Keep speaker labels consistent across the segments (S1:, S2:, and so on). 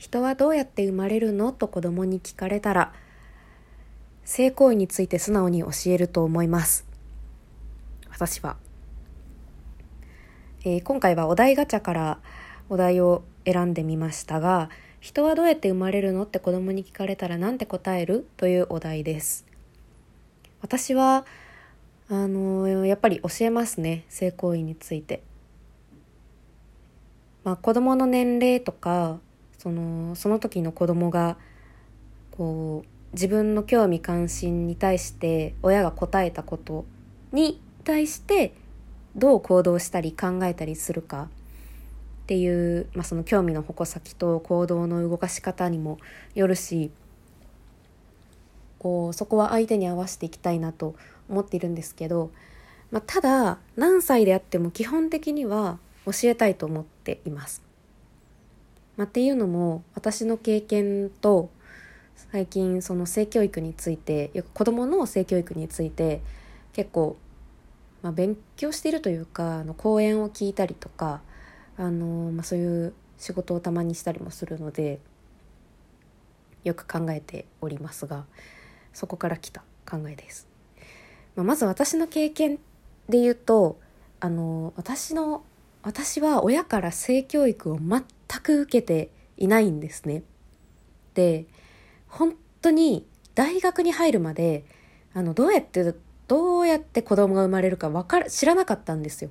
S1: 人はどうやって生まれるの？と子供に聞かれたら性行為について素直に教えると思います。私は、えー、今回はお題ガチャからお題を選んでみましたが人はどうやって生まれるの？って子供に聞かれたら何て答える？というお題です。私はあの、やっぱり教えますね。性行為について。まあ子供の年齢とかそのその時の子供がこう自分の興味関心に対して親が答えたことに対してどう行動したり考えたりするかっていう、まあ、その興味の矛先と行動の動かし方にもよるしこうそこは相手に合わせていきたいなと思っているんですけど、まあ、ただ何歳であっても基本的には教えたいと思っています。まあ、っていうのも私の経験と最近その性教育についてよく子どもの性教育について結構、まあ、勉強しているというかあの講演を聞いたりとかあの、まあ、そういう仕事をたまにしたりもするのでよく考えておりますがそこから来た考えです。まあ、まず私の経験で言うとあの私の私は親から性教育を全く受けていないんですね。で本当に大学に入るまであのどうやってどうやって子供が生まれるか分かる知らなかったんですよ。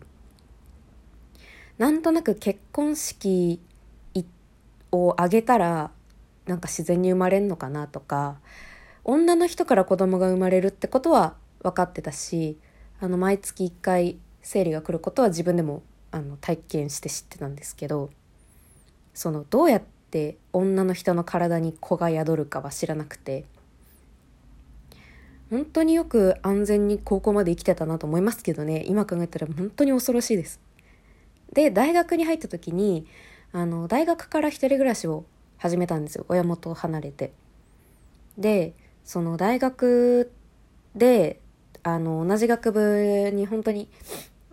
S1: なんとなく結婚式を挙げたらなんか自然に生まれるのかなとか女の人から子供が生まれるってことは分かってたしあの毎月1回生理が来ることは自分でもあの体験して知ってたんですけどそのどうやって女の人の体に子が宿るかは知らなくて本当によく安全に高校まで生きてたなと思いますけどね今考えたら本当に恐ろしいです。で大学に入った時にあの大学から一人暮らしを始めたんですよ親元を離れて。でその大学であの同じ学部に本当に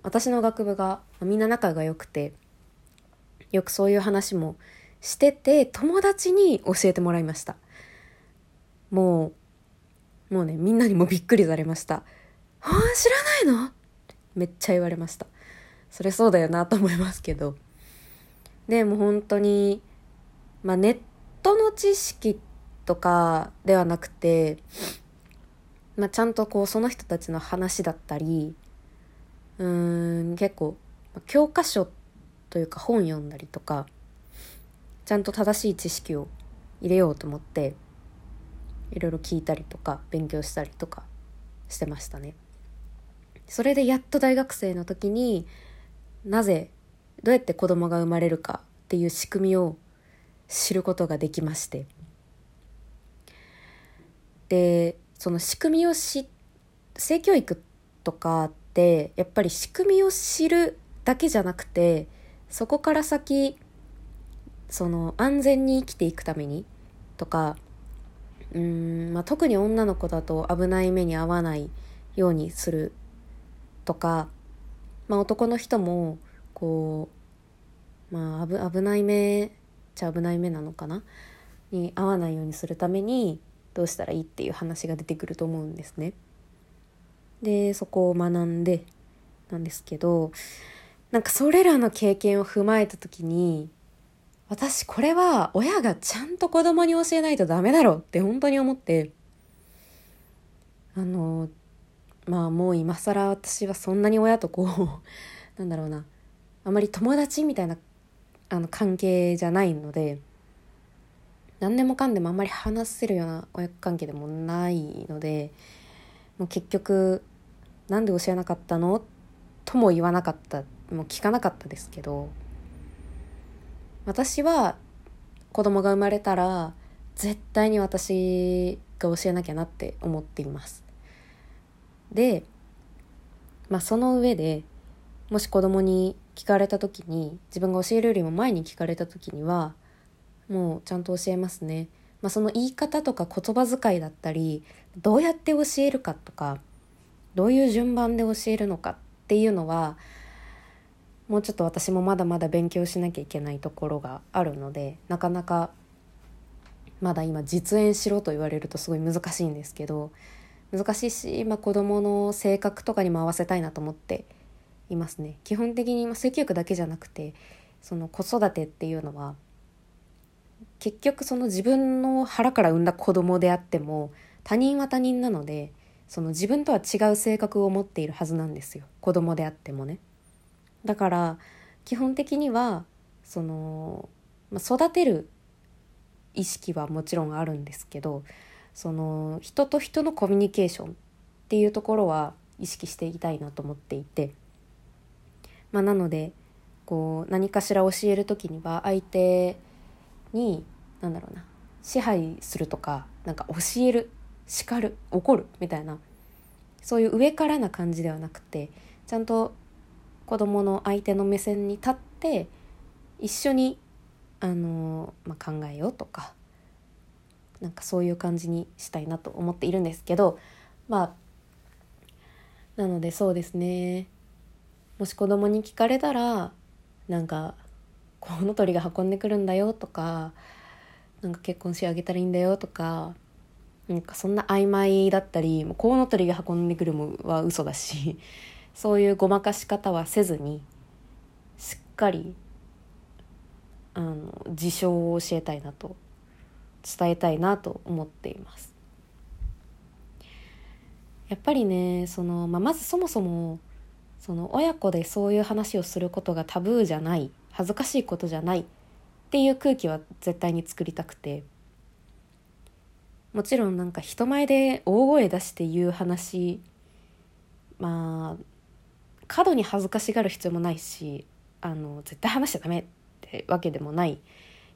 S1: 私の学部がみんな仲が良くてよくそういう話もしてて友達に教えてもらいました。もうもうねみんなにもびっくりされました「ああ知らないの?」めっちゃ言われました。それそうだよなと思いますけど。でも本当にまあネットの知識とかではなくて、まあ、ちゃんとこうその人たちの話だったりうーん結構教科書というか本読んだりとかちゃんと正しい知識を入れようと思っていろいろ聞いたりとか勉強したりとかしてましたね。それでやっと大学生の時になぜどうやって子供が生まれるかっていう仕組みを知ることができましてでその仕組みをし性教育とかってやっぱり仕組みを知るだけじゃなくてそこから先その安全に生きていくためにとかうん、まあ、特に女の子だと危ない目に遭わないようにするとか、まあ、男の人もこう、まあ、危危ない目じゃ危ない目なのかな？に合わないようにするためにどうしたらいいっていう話が出てくると思うんですね。でそこを学んでなんですけどなんかそれらの経験を踏まえた時に私これは親がちゃんと子供に教えないとダメだろうって本当に思ってあのまあもう今更私はそんなに親とこう なんだろうなあまり友達みたいなあの関係じゃないので何でもかんでもあんまり話せるような親子関係でもないのでもう結局なんで教えなかったの？とも言わなかった。もう聞かなかったですけど私は子供が生まれたら絶対に私が教えなきゃなって思っています。でまあその上でもし子供に聞かれた時に自分が教えるよりも前に聞かれた時にはもうちゃんと教えますね。まあ、その言い方とか言葉遣いだったりどうやって教えるかとかどういう順番で教えるのかっていうのはもうちょっと私もまだまだ勉強しなきゃいけないところがあるのでなかなかまだ今実演しろと言われるとすごい難しいんですけど難しいし、まあ、子どもの性格とかにも合わせたいなと思っていますね基本的に、まあ、性教育だけじゃなくてその子育てっていうのは結局その自分の腹から産んだ子供であっても他人は他人なのでその自分とは違う性格を持っているはずなんですよ子供であってもね。だから基本的にはその、まあ、育てる意識はもちろんあるんですけどその人と人のコミュニケーションっていうところは意識していきたいなと思っていて、まあ、なのでこう何かしら教える時には相手に何だろうな支配するとかなんか教える叱る怒るみたいなそういう上からな感じではなくてちゃんと子供の相手の目線に立って一緒にあの、まあ、考えようとかなんかそういう感じにしたいなと思っているんですけどまあなのでそうですね。もし子供に聞かれたらなんか「コウノトリが運んでくるんだよ」とか「なんか結婚してあげたらいいんだよ」とかなんかそんな曖昧だったりもうコウノトリが運んでくるもは嘘だしそういうごまかし方はせずにしっかりあの事象を教えたいなと伝えたいなと思っています。やっぱりねその、まあ、まずそもそもその親子でそういう話をすることがタブーじゃない恥ずかしいことじゃないっていう空気は絶対に作りたくてもちろんなんか人前で大声出して言う話まあ過度に恥ずかしがる必要もないしあの絶対話しちゃダメってわけでもない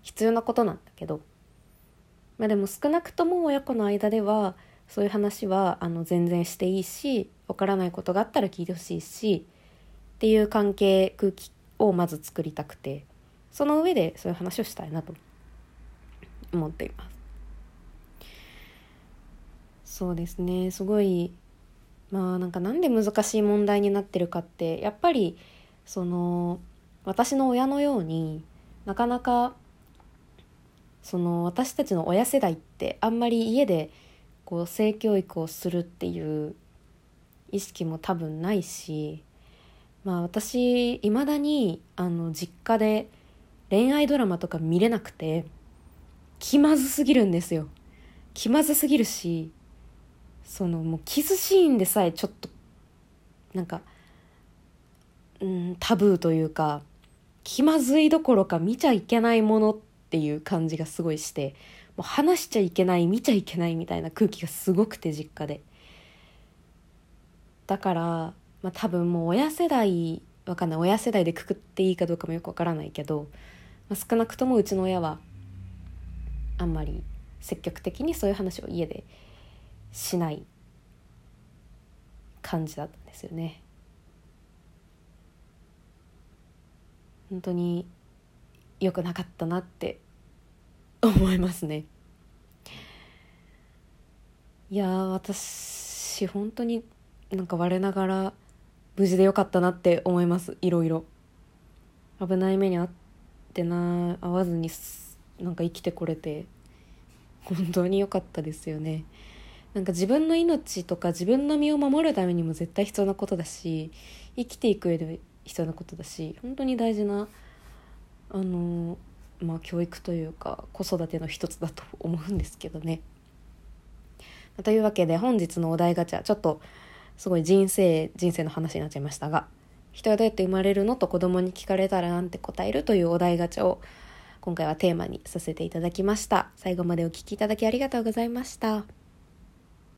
S1: 必要なことなんだけどまあでも少なくとも親子の間ではそういう話はあの全然していいしわからないことがあったら聞いてほしいしっていう関係空気をまず作りたくてその上でそういう話をしたいなと思っています。そうですねすごいまあなんかなんで難しい問題になってるかってやっぱりその私の親のようになかなかその私たちの親世代ってあんまり家でこう性教育をするっていう意識も多分ないしまあ私いまだにあの実家で恋愛ドラマとか見れなくて気まずすぎるんですよ。気まずすぎるしそのもうキスシーンでさえちょっとなんかうんタブーというか気まずいどころか見ちゃいけないものっていう感じがすごいしてもう話しちゃいけない見ちゃいけないみたいな空気がすごくて実家で。だから、まあ、多分もう親世代わかんない親世代でくくっていいかどうかもよくわからないけど、まあ、少なくともうちの親はあんまり積極的にそういう話を家でしない感じだったんですよね。本当に良くなかったなって思いますね。いや私本当になんか我ながら無事でよかったなって思いますいろいろ危ない目に遭ってな会わずになんか生きてこれて本当に良かったですよねなんか自分の命とか自分の身を守るためにも絶対必要なことだし生きていく上で必要なことだし本当に大事なあのまあ教育というか子育ての一つだと思うんですけどね。というわけで本日のお題ガチャちょっとすごい人生人生の話になっちゃいましたが人はどうやって生まれるの？と子供に聞かれたらなんて答えるというお題ガチャを今回はテーマにさせていただきました。最後までお聴きいただきありがとうございました。